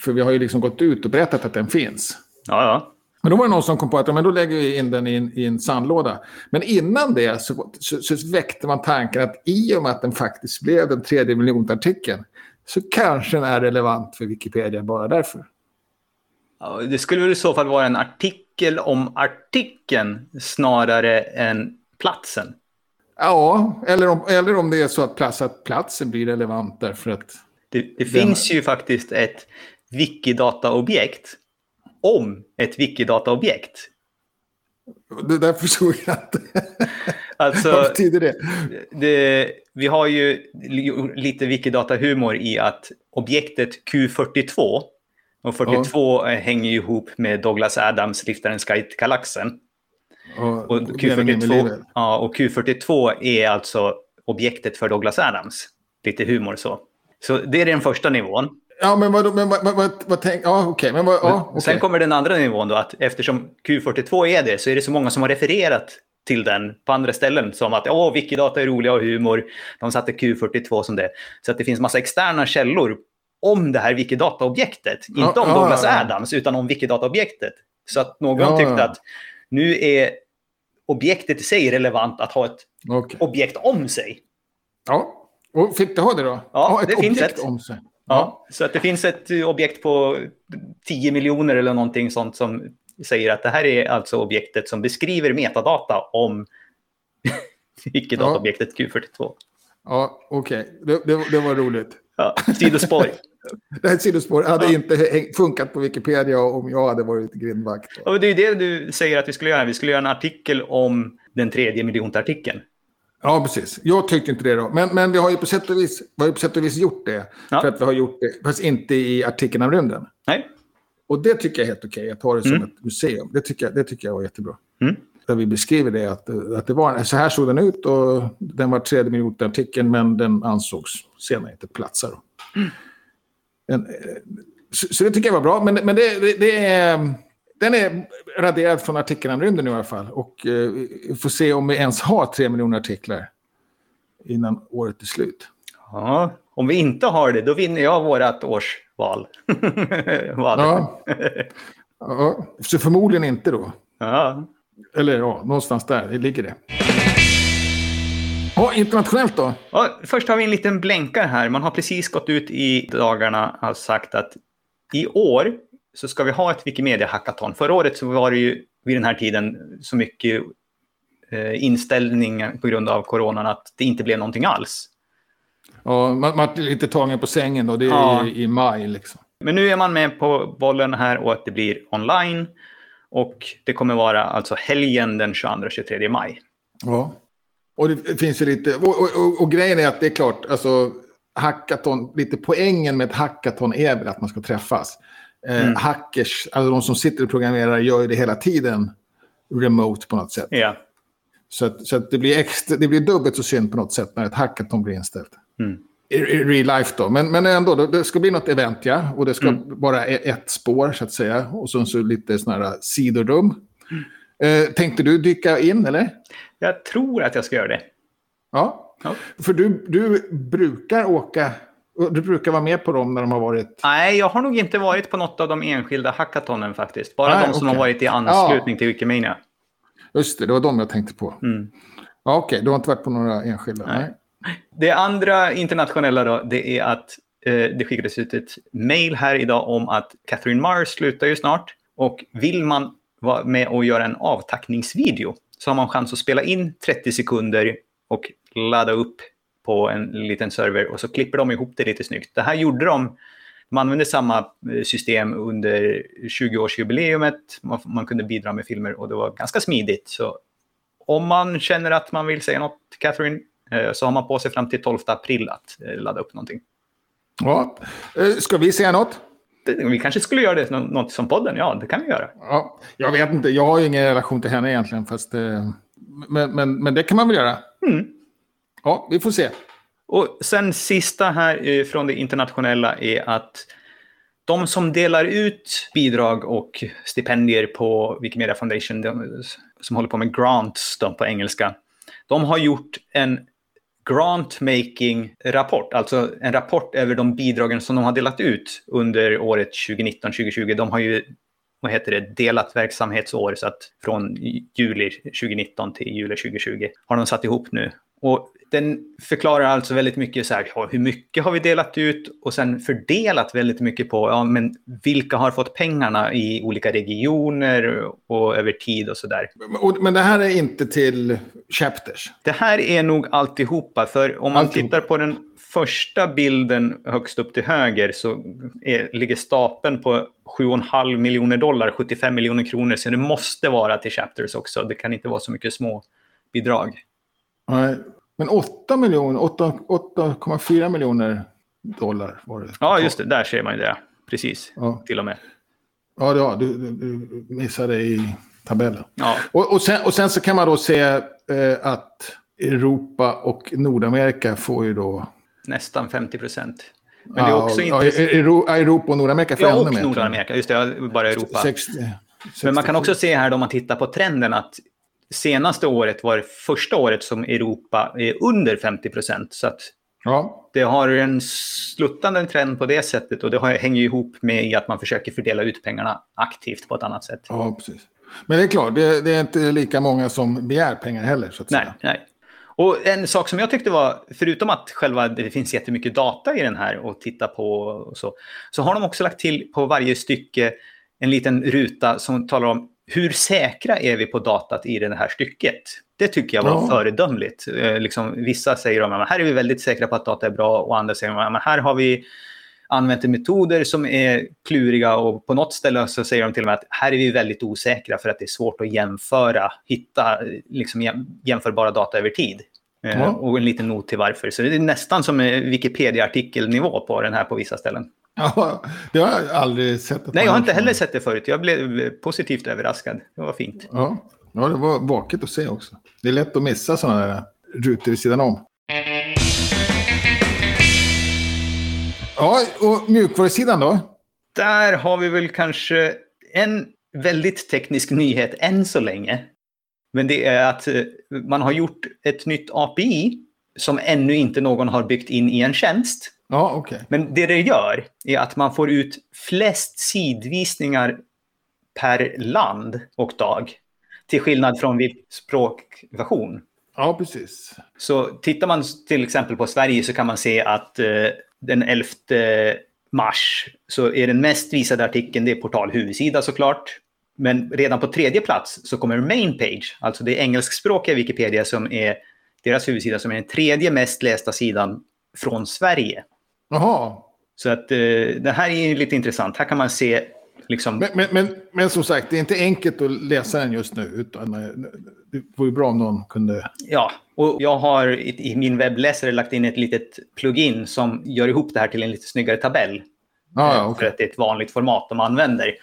För vi har ju liksom gått ut och berättat att den finns.
Ja, ja.
Men då var det någon som kom på att ja, men då lägger vi in den i en, i en sandlåda. Men innan det så, så, så väckte man tanken att i och med att den faktiskt blev den tredje miljonartikeln så kanske den är relevant för Wikipedia bara därför.
Ja, det skulle väl i så fall vara en artikel om artikeln snarare än platsen.
Ja, eller om, eller om det är så att, plats, att platsen blir relevant därför att...
Det, det finns ju faktiskt ett Wikidata-objekt om ett Wikidata-objekt.
Det där förstod jag inte. [LAUGHS]
Alltså,
Vad betyder det?
det? Vi har ju lite Wikidata-humor i att objektet Q42, och 42 ja. hänger ju ihop med Douglas Adams Liftaren Sky till galaxen.
Och, och, Q42,
ja, och Q42 är alltså objektet för Douglas Adams. Lite humor så. Så det är den första nivån.
Ja, men vad, men vad, vad, vad, vad tänk, ja, okej. Okay, men vad, ja, okay.
Sen kommer den andra nivån då, att eftersom Q42 är det så är det så många som har refererat till den på andra ställen. Som att åh, Wikidata är roliga och humor. De satte Q42 som det. Så att det finns massa externa källor om det här Wikidata-objektet. Ja, inte om ja, Douglas ja, Adams, utan om Wikidata-objektet. Så att någon tyckte att nu är objektet i sig relevant att ha ett okay. objekt om sig.
Ja, och fick det ha det då?
Ja,
ett
det
finns
ett.
om sig.
Ja, så att det finns ett objekt på 10 miljoner eller någonting sånt som säger att det här är alltså objektet som beskriver metadata om [LAUGHS] icke-dataobjektet ja. Q42.
Ja, okej. Okay. Det, det, det, var roligt.
Ja, sidospår. [LAUGHS]
det här sidospår. Hade ja. inte funkat på Wikipedia om jag hade varit grindvakt.
Ja, det är det du säger att vi skulle göra. Vi skulle göra en artikel om den tredje miljonartikeln.
Ja, precis. Jag tyckte inte det då. Men, men vi har ju på sätt och vis, vi har på sätt och vis gjort det. Ja. För att vi har gjort det, fast inte i artikeln om rymden.
Nej.
Och det tycker jag är helt okej, att ha det som mm. ett museum. Det tycker, jag, det tycker jag var jättebra.
Mm.
Där vi beskriver det, att, att det var, så här såg den ut och den var tredje minuten artikeln, men den ansågs senare inte platsa. Mm. En, så, så, det tycker jag var bra, men, men det, det, det är den är raderad från artikeln om rymden i alla fall. Och eh, vi får se om vi ens har tre miljoner artiklar innan året är slut.
Ja, om vi inte har det, då vinner jag vårt årsval. [LAUGHS]
ja. ja, så förmodligen inte då.
Ja.
Eller ja, någonstans där det ligger det. Ja, internationellt då?
Ja, först har vi en liten blänkare här. Man har precis gått ut i dagarna och sagt att i år så ska vi ha ett Wikimedia-hackathon. Förra året så var det ju vid den här tiden så mycket eh, inställning på grund av coronan att det inte blev någonting alls.
Ja, man, man är lite tagen på sängen då, det är ja. i, i, maj liksom.
Men nu är man med på bollen här och att det blir online. Och det kommer vara alltså helgen den 22-23 maj.
Ja, och det finns ju lite, och, och, och, och grejen är att det är klart, alltså hackathon, lite poängen med ett hackathon är väl att man ska träffas. Eh, mm. Hackers, alltså de som sitter och programmerar, gör ju det hela tiden remote på något sätt.
Ja.
Så, att, så att det, blir extra, det blir dubbelt så synd på något sätt när ett hackathon blir inställt.
Mm.
I, I, real life då. Men, men ändå, det ska bli något event ja. Och det ska mm. vara ett spår så att säga. Och så, så lite sådana här sidorum. Mm. Eh, tänkte du dyka in eller?
Jag tror att jag ska göra det.
Ja. ja. För du, du brukar åka du brukar vara med på dem när de har varit...
Nej, jag har nog inte varit på något av de enskilda hackathonen faktiskt. Bara Nej, de som okay. har varit i anslutning ja. till Wikimania.
Just det, det var de jag tänkte på.
Mm.
Ja, Okej, okay. du har inte varit på några enskilda?
Nej. Nej. Det andra internationella då, det är att eh, det skickades ut ett mail här idag om att Catherine Mars slutar ju snart. Och vill man vara med och göra en avtackningsvideo så har man chans att spela in 30 sekunder och ladda upp på en liten server och så klipper de ihop det lite snyggt. Det här gjorde de. De använde samma eh, system under 20-årsjubileumet. Man, man kunde bidra med filmer och det var ganska smidigt. Så om man känner att man vill säga något till Catherine eh, så har man på sig fram till 12 april att eh, ladda upp någonting.
Ja. Ska vi säga något?
Vi kanske skulle göra det något som podden. Ja, det kan vi göra.
Ja, jag vet inte. Jag har ju ingen relation till henne egentligen. Fast, men, men, men det kan man väl göra.
Mm.
Ja, vi får se.
Och sen sista här eh, från det internationella är att de som delar ut bidrag och stipendier på Wikimedia Foundation, de, som håller på med grants de, på engelska, de har gjort en grant-making-rapport, alltså en rapport över de bidragen som de har delat ut under året 2019-2020. De har ju vad heter det, delat verksamhetsår. Så att från juli 2019 till juli 2020 har de satt ihop nu. Och den förklarar alltså väldigt mycket så här, hur mycket har vi delat ut och sen fördelat väldigt mycket på ja, men vilka har fått pengarna i olika regioner och över tid och så där.
Men det här är inte till chapters?
Det här är nog alltihopa, för om man alltihopa. tittar på den första bilden högst upp till höger så är, ligger stapeln på 7,5 miljoner dollar, 75 miljoner kronor, så det måste vara till chapters också. Det kan inte vara så mycket små bidrag.
Nej, men 8 miljoner, 8,4 miljoner dollar var det.
Ja, just det. Där ser man det. Precis, ja. till och med.
Ja, ja du, du missade i tabellen. Ja. Och, och, sen, och sen så kan man då se eh, att Europa och Nordamerika får ju då...
Nästan 50 procent.
Men ja, det är också ja, Europa och Nordamerika får
ja, ännu mer. Och Nordamerika. Just det, bara Europa. 60, 60, Men man kan också se här då man tittar på trenden att senaste året var det första året som Europa är under 50 procent. Så att ja. det har en sluttande trend på det sättet och det hänger ihop med att man försöker fördela ut pengarna aktivt på ett annat sätt.
Ja, precis. Men det är klart, det, det är inte lika många som begär pengar heller. Så att
nej,
säga.
nej. Och en sak som jag tyckte var, förutom att själva det finns jättemycket data i den här och titta på och så, så har de också lagt till på varje stycke en liten ruta som talar om hur säkra är vi på datat i det här stycket? Det tycker jag var ja. föredömligt. Eh, liksom, vissa säger att här är vi väldigt säkra på att data är bra och andra säger att här har vi använt metoder som är kluriga och på något ställe så säger de till och med att här är vi väldigt osäkra för att det är svårt att jämföra, hitta liksom, jämförbara data över tid. Eh, ja. Och en liten not till varför. Så det är nästan som Wikipedia-artikelnivå på den här på vissa ställen. [LAUGHS]
Ja, det har jag aldrig sett.
Nej, jag har inte heller sett det förut. Jag blev positivt överraskad. Det var fint.
Ja, ja det var vaket att se också. Det är lätt att missa sådana där rutor vid sidan om. Ja, och mjukvarusidan då?
Där har vi väl kanske en väldigt teknisk nyhet än så länge. Men det är att eh, man har gjort ett nytt API som ännu inte någon har byggt in i en tjänst.
Ja, okay.
Men det det gör är att man får ut flest sidvisningar per land och dag. Till skillnad från vid språkversion.
Ja, precis.
Så tittar man till exempel på Sverige så kan man se att eh, den 11 mars så är den mest visade artikeln det är portal huvudsida såklart. Men redan på tredje plats så kommer main page, alltså det engelskspråkiga Wikipedia som är deras huvudsida som är den tredje mest lästa sidan från Sverige.
Jaha.
Så att eh, det här är lite intressant. Här kan man se liksom...
Men, men, men, men, som sagt, det är inte enkelt att läsa den just nu. Utan eh, det vore bra om någon kunde...
Ja, och jag har i, min webbläsare lagt in ett litet plugin som gör ihop det här till en lite snyggare tabell.
Ah, ja, okay.
För att det är ett vanligt format de använder.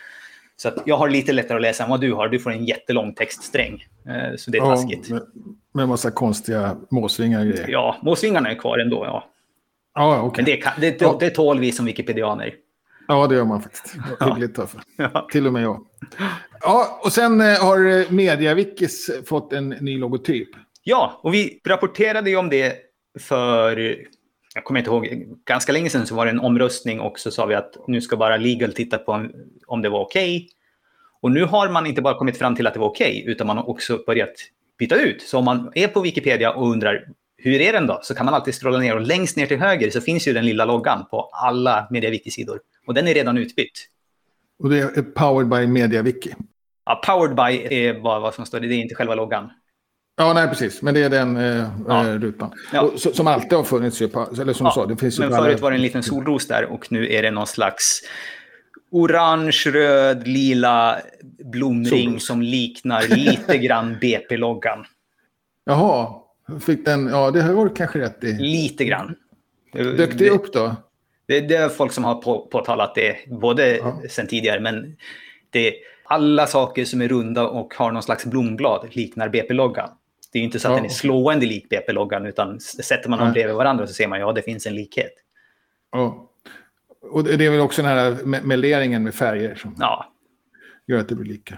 Så att jag har lite lättare att läsa än vad du har. Du får en jättelång textsträng. Eh, så det är ja, taskigt.
Med, med massa konstiga måsvingar och grejer.
Ja, måsvingarna är kvar ändå. Ja.
Ja, okay.
Men det, kan, det, det, det tål vi som wikipedianer.
Ja, det gör man faktiskt. Hyggligt tuffa. Ja. Till och med jag. Ja, och sen eh, har eh, MediaWikis fått en ny logotyp.
Ja, och vi rapporterade ju om det för, jag kommer inte ihåg, ganska länge sedan så var det en omröstning och så sa vi att nu ska bara legal titta på om det var okej. Okay. Och nu har man inte bara kommit fram till att det var okej, okay, utan man har också börjat byta ut. Så om man är på Wikipedia och undrar hur är den då? Så kan man alltid scrolla ner och längst ner till höger så finns ju den lilla loggan på alla MediaWiki-sidor. Och den är redan utbytt.
Och det är powered by MediaWiki?
Ja, powered by är bara vad som står, det är inte själva loggan.
Ja, nej precis. Men det är den eh, ja. Eh, rutan. Ja. Och, som alltid har funnits ju, eller som ja. sa, det finns
ju Men förut var det en liten solros där och nu är det någon slags orange, röd, lila blomring solros. som liknar lite grann [LAUGHS] BP-loggan.
Jaha, Fick den, ja, det har du kanske rätt i.
Lite grann.
Dök det upp då?
Det, det är folk som har på, påtalat det, både ja. sen tidigare, men det, alla saker som är runda och har någon slags blomblad liknar BP-loggan. Det är inte så att ja. den är slående lik BP-loggan, utan sätter man dem ja. bredvid varandra så ser man ja, det finns en likhet.
Ja. Och det är väl också den här meleringen med färger som ja. gör att det blir lika.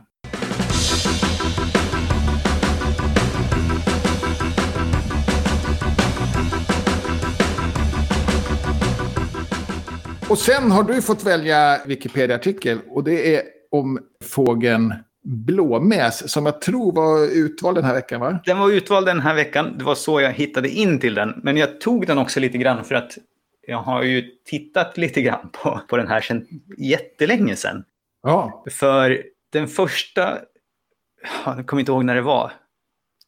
Och sen har du fått välja Wikipedia-artikel och det är om fågeln blåmes som jag tror var utvald den här veckan, va?
Den var utvald den här veckan. Det var så jag hittade in till den. Men jag tog den också lite grann för att jag har ju tittat lite grann på, på den här sedan jättelänge sedan.
Ja.
För den första, jag kommer inte ihåg när det var,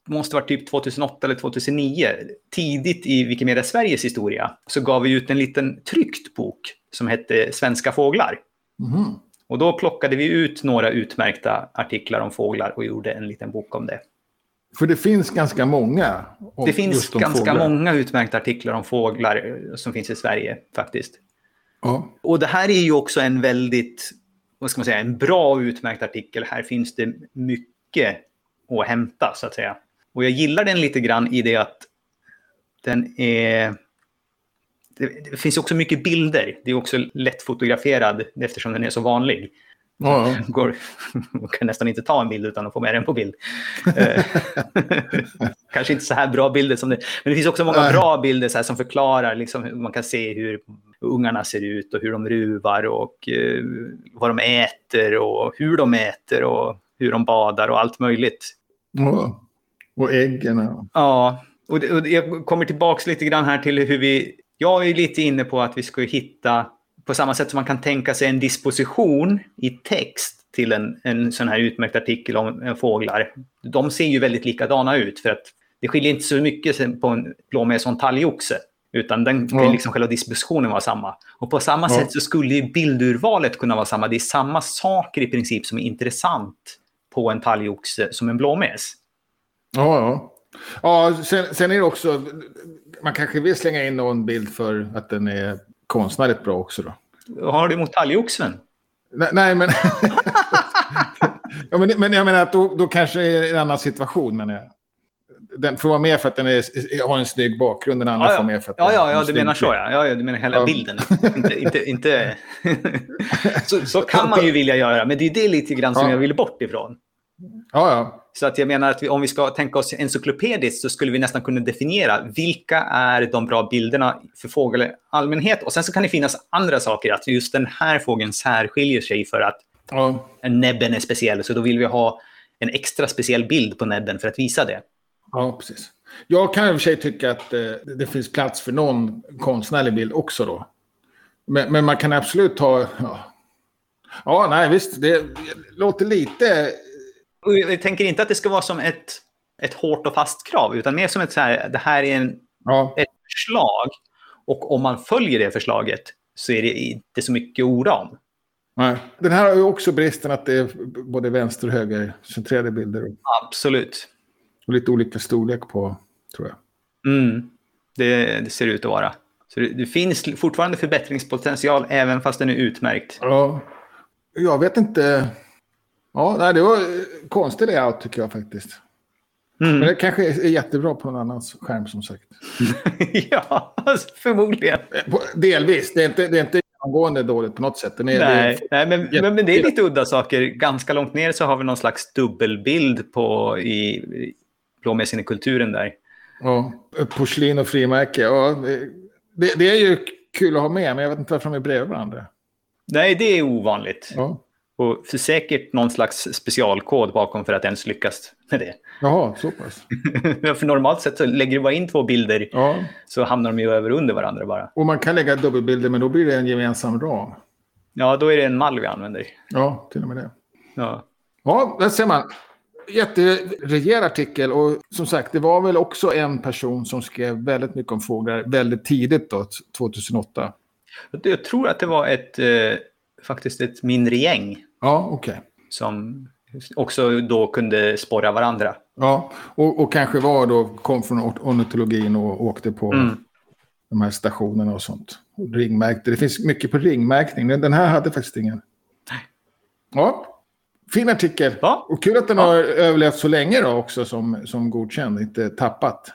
måste vara typ 2008 eller 2009, tidigt i Wikimedia Sveriges historia, så gav vi ut en liten tryckt bok som hette Svenska fåglar.
Mhm.
Och då plockade vi ut några utmärkta artiklar om fåglar och gjorde en liten bok om det.
För det finns ganska många.
Det finns ganska
fåglar.
många utmärkta artiklar om fåglar eh, som finns i Sverige faktiskt.
Ja.
Och det här är ju också en väldigt, vad ska man säga, en bra utmärkt artikel. Här finns det mycket att hämta så att säga. Och jag gillar den lite grann i det att den är... Det, finns också mycket bilder. Det är också lätt fotograferad eftersom den är så vanlig.
Ja, ja. [LAUGHS]
Går, man kan nästan inte ta en bild utan att få med den på bild. Eh, [LAUGHS] Kanske inte så här bra bilder som det. Men det finns också många bra bilder så som förklarar, liksom, hur man kan se hur ungarna ser ut och hur de ruvar och eh, vad de äter och hur de äter och hur de badar och allt möjligt.
ja. Och äggen. ja.
Och, det, och det- jag kommer tillbaka lite grann här till hur vi... Jag är lite inne på att vi ska hitta, på samma sätt som man kan tänka sig en disposition i text till en, en sån här utmärkt artikel om fåglar. De ser ju väldigt likadana ut för att det skiljer inte så mycket på en blåmes och en talgoxe. Utan den kan
Ja.
liksom själva dispositionen vara samma. Och på samma
Ja.
sätt så skulle ju bildurvalet kunna vara samma. Det är samma saker i princip som är intressant på en talgoxe som en blåmes.
Ja, ja. ja sen, sen är det också... Man kanske vill slänga in någon bild för att den är konstnärligt bra också då.
Har du emot talgoxen?
Nej, nej men... [LAUGHS] ja, men... Men jag menar att då, då kanske det är en annan situation. Men jag. Den får vara med för att den är, har en snygg bakgrund. Den andra
Ja, ja.
får med för att
Ja, ja, ja du menar så ja. ja, ja du menar hela bilden. inte, inte, inte... [LAUGHS] så, så kan man ju vilja göra, men det är det lite grann som
Ja.
jag vill bort ifrån.
Ja, ja.
Så att jag menar att vi, om vi ska tänka oss encyklopediskt så skulle vi nästan kunna definiera vilka är de bra bilderna för fågel i allmänhet. Och sen så kan det finnas andra saker, att just den här fågeln särskiljer sig för att
ja.
näbben är speciell, så då vill vi ha en extra speciell bild på näbben för att visa det.
Ja, precis. Jag kan i och för sig tycka att eh, det finns plats för någon konstnärlig bild också då. Men, men man kan absolut ta... Ja, ja nej visst. Det låter lite...
Och jag tänker inte att det ska vara som ett, ett hårt och fast krav, utan mer som ett så här, det här är en,
Ja,
ett förslag. Och om man följer det förslaget så är det inte så mycket att orda om.
nej. Den här har ju också bristen att det är både vänster och höger centrerade bilder.
Absolut.
Och lite olika storlek på, tror jag.
Mm. Det, det ser ut att vara. Så det, det finns fortfarande förbättringspotential även fast den är utmärkt.
Ja, jag vet inte. Ja, nej, det var eh, konstig layout tycker jag faktiskt. Men
Mm.
det kanske är jättebra på någon annans skärm som sagt. [LAUGHS]
ja, förmodligen.
Delvis. Det är inte, det är inte genomgående dåligt på något sätt. Är,
Nej,
är,
nej men, men, men det är lite udda saker. Ganska långt ner så har vi någon slags dubbelbild på i, i blåmässan i kulturen där.
ja, porslin och frimärke. Ja, det, det, det är ju kul att ha med, men jag vet inte varför de är bredvid varandra.
Nej, det är ovanligt.
Ja.
Och för säkert någon slags specialkod bakom för att ens lyckas med det.
Jaha, så pass. [LAUGHS]
för normalt sett så lägger du bara in två bilder
Ja,
så hamnar de ju över under varandra bara.
och man kan lägga dubbelbilder, men då blir det en gemensam ram.
Ja, då är det en mall vi använder.
Ja, till och med det.
Ja.
Ja, där ser man. Jätterejäl artikel och som sagt, det var väl också en person som skrev väldigt mycket om fåglar väldigt tidigt då, 2008.
Jag tror att det var ett, eh, faktiskt ett mindre gäng
Ja, okej.
som också då kunde sporra varandra.
Ja, och, och kanske var då, kom från or- ornitologin och åkte på
Mm.
de här stationerna och sånt. Och ringmärkte. Det finns mycket på ringmärkning. Den den här hade faktiskt ingen.
Nej.
Ja, fin artikel.
Ja.
Och kul att den
Ja.
har överlevt så länge då också som, som godkänd, inte tappat.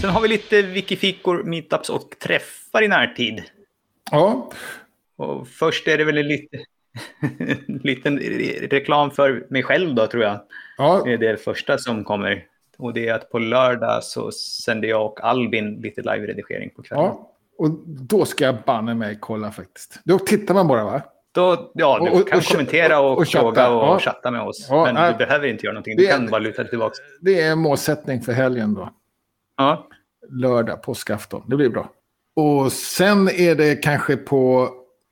Sen har vi lite wikifikor, meetups och träffar i närtid.
Ja,
Och först är det väl en lite, [LAUGHS] liten reklam för mig själv då, tror jag.
ja,
Det är det första som kommer. Och det är att på lördag så sänder jag och Albin lite live-redigering på kvällen.
ja. Och då ska jag banne mig kolla faktiskt. Då tittar man bara va?
Då, ja, du
Och- och-
kan
och ch-
kommentera och,
och
fråga och
ja.
chatta med oss.
Ja,
men
nej.
du behöver inte göra någonting. Du
Det-
kan bara luta dig tillbaka.
Det är målsättning för helgen då.
Ja.
Lördag, påskafton. Det blir bra. Och sen är det kanske på...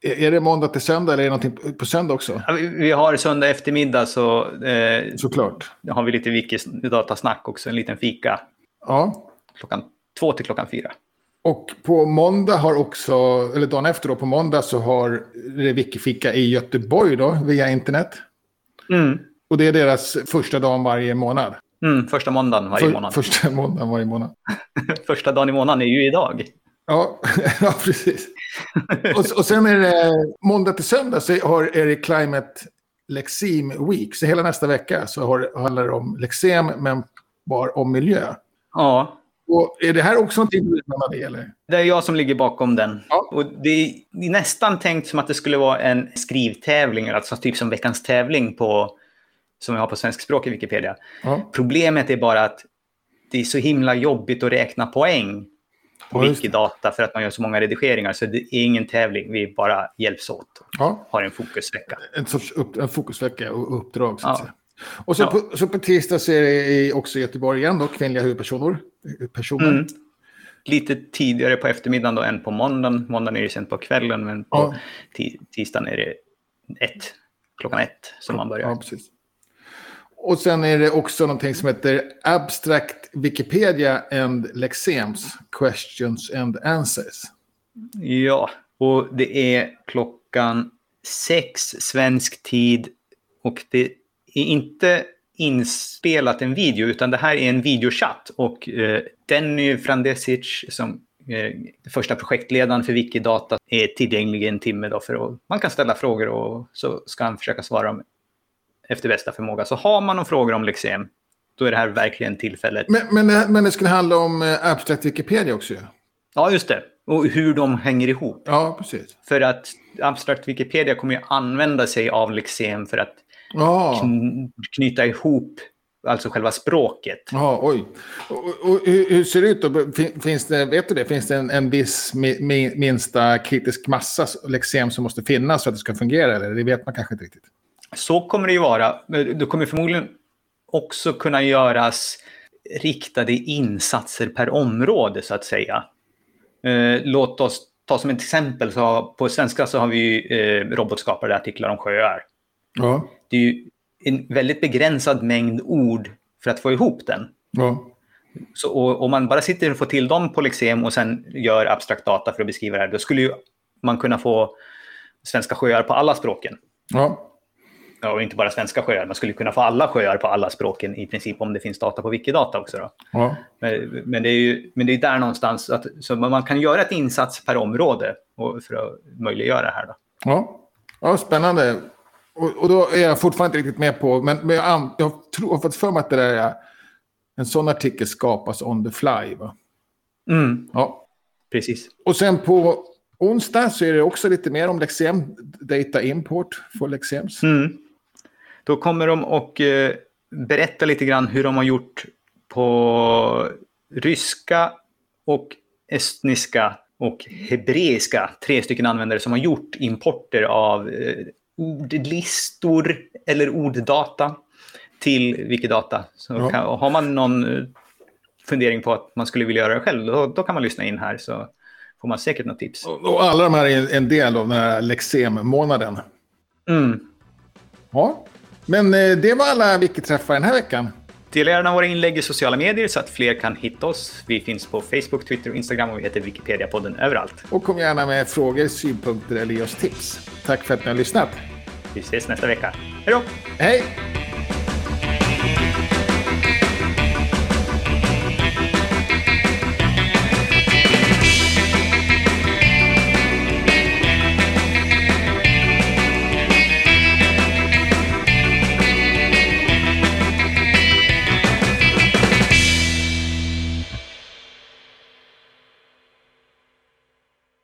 Är det måndag till söndag eller är det någonting på söndag också?
Ja, vi- har söndag eftermiddag så eh,
Såklart.
har vi lite Wikis-datasnack också. En liten fika
Ja.
klockan två till klockan fyra.
Och på måndag har också, eller dagen efter då, på måndag så har det Wikifika i Göteborg då, via internet.
Mm.
Och det är deras första dagen varje månad.
Mm, första måndagen varje
För,
månad.
Första måndagen varje månad. [LAUGHS]
Första dagen i månaden är ju idag.
Ja, [LAUGHS] ja precis. Och, och sen är det måndag till söndag så har, är det Climate Lexim Week. Så hela nästa vecka så har, handlar det om lexem, men bara om miljö.
Ja,
Och är det här också någonting du vill det, eller?
det är jag som ligger bakom den.
Ja.
Och det är nästan tänkt som att det skulle vara en skrivtävling, alltså typ som veckans tävling på, som vi har på svenskspråk i Wikipedia.
Ja,
Problemet är bara att det är så himla jobbigt att räkna poäng
Ja.
Wikidata för att man gör så många redigeringar. Så det är ingen tävling, vi bara hjälps åt
ja.
har en fokusvecka.
En sorts upp, en fokusvecka och uppdrag, så att
Ja.
säga. Och så,
Ja.
på, så på tisdag så är det också i Göteborg igen då, kvinnliga huvudpersoner. Personer.
Mm. Lite tidigare på eftermiddagen då än på måndagen. Måndagen är det sent på kvällen, men på
Ja.
ti- tisdagen är det ett, klockan ett som man börjar.
Ja, precis. Och sen är det också någonting som heter Abstract Wikipedia and Lexems Questions and Answers.
Ja, och det är klockan sex svensk tid och det är inte inspelat en video utan det här är en videochatt och eh, Denny Frandesic som eh, första projektledaren för Wikidata är tillgänglig i en timme då för att man kan ställa frågor och så ska han försöka svara dem efter bästa förmåga. Så har man några frågor om Lexem då är det här verkligen tillfället.
Men, men, det- men det skulle handla om eh, Abstract Wikipedia också ju.
Ja, just det. Och hur de hänger ihop.
Ja, precis.
För att Abstract Wikipedia kommer ju använda sig av Lexem för att
Ja,
kn- knyta ihop alltså själva språket.
ja oj. Och, och, och hur, hur ser det ut då? Fin- Finns det, vet du det? Finns det en, en viss mi, minsta kritisk massa Lexem som måste finnas för att det ska fungera? Eller? Det vet man kanske inte riktigt.
Så kommer det ju vara. Det kommer förmodligen också kunna göras riktade insatser per område så att säga. Eh, låt oss ta som ett exempel. Så på svenska så har vi ju, eh, robotskapade artiklar om sjöar.
Ja,
Det är ju en väldigt begränsad mängd ord för att få ihop den.
ja,
Så, och, om man bara sitter och får till dem på Lexem och sen gör abstrakt data för att beskriva det här, då skulle ju man kunna få svenska sjöar på alla språken.
ja.
Ja, inte bara svenska sjöar, man skulle kunna få alla sjöar på alla språken i princip om det finns data på Wikidata också. Då.
ja.
Men, men, det är ju, men det är där någonstans, att, så man kan göra ett insats per område för att möjliggöra det här. Då.
Ja, ja spännande. Och, och då är jag fortfarande inte riktigt med på, men, men jag, jag tror, har fått för mig att det där är, en sån artikel skapas on the fly. Va?
Mm,
Ja.
precis.
Och sen på onsdag så är det också lite mer om Lexem, data import för Lexems.
Mm. Då kommer de och eh, berätta lite grann hur de har gjort på ryska och estniska och hebreiska. Tre stycken användare som har gjort importer av eh, ordlistor eller orddata till Wikidata. Så kan, har man någon eh, fundering på att man skulle vilja göra det själv, då, då kan man lyssna in här så får man säkert något tips.
Och, och alla de här är en del av den här Lexem-månaden.
Mm.
Ja, men eh, det var alla Wiki-träffar den här veckan.
Dela gärna våra inlägg i sociala medier så att fler kan hitta oss. Vi finns på Facebook, Twitter och Instagram och vi heter Wikipedia-podden överallt.
Och kom gärna med frågor, synpunkter eller ge oss tips. Tack för att ni har lyssnat.
Vi ses nästa vecka. Hej då!
Hej!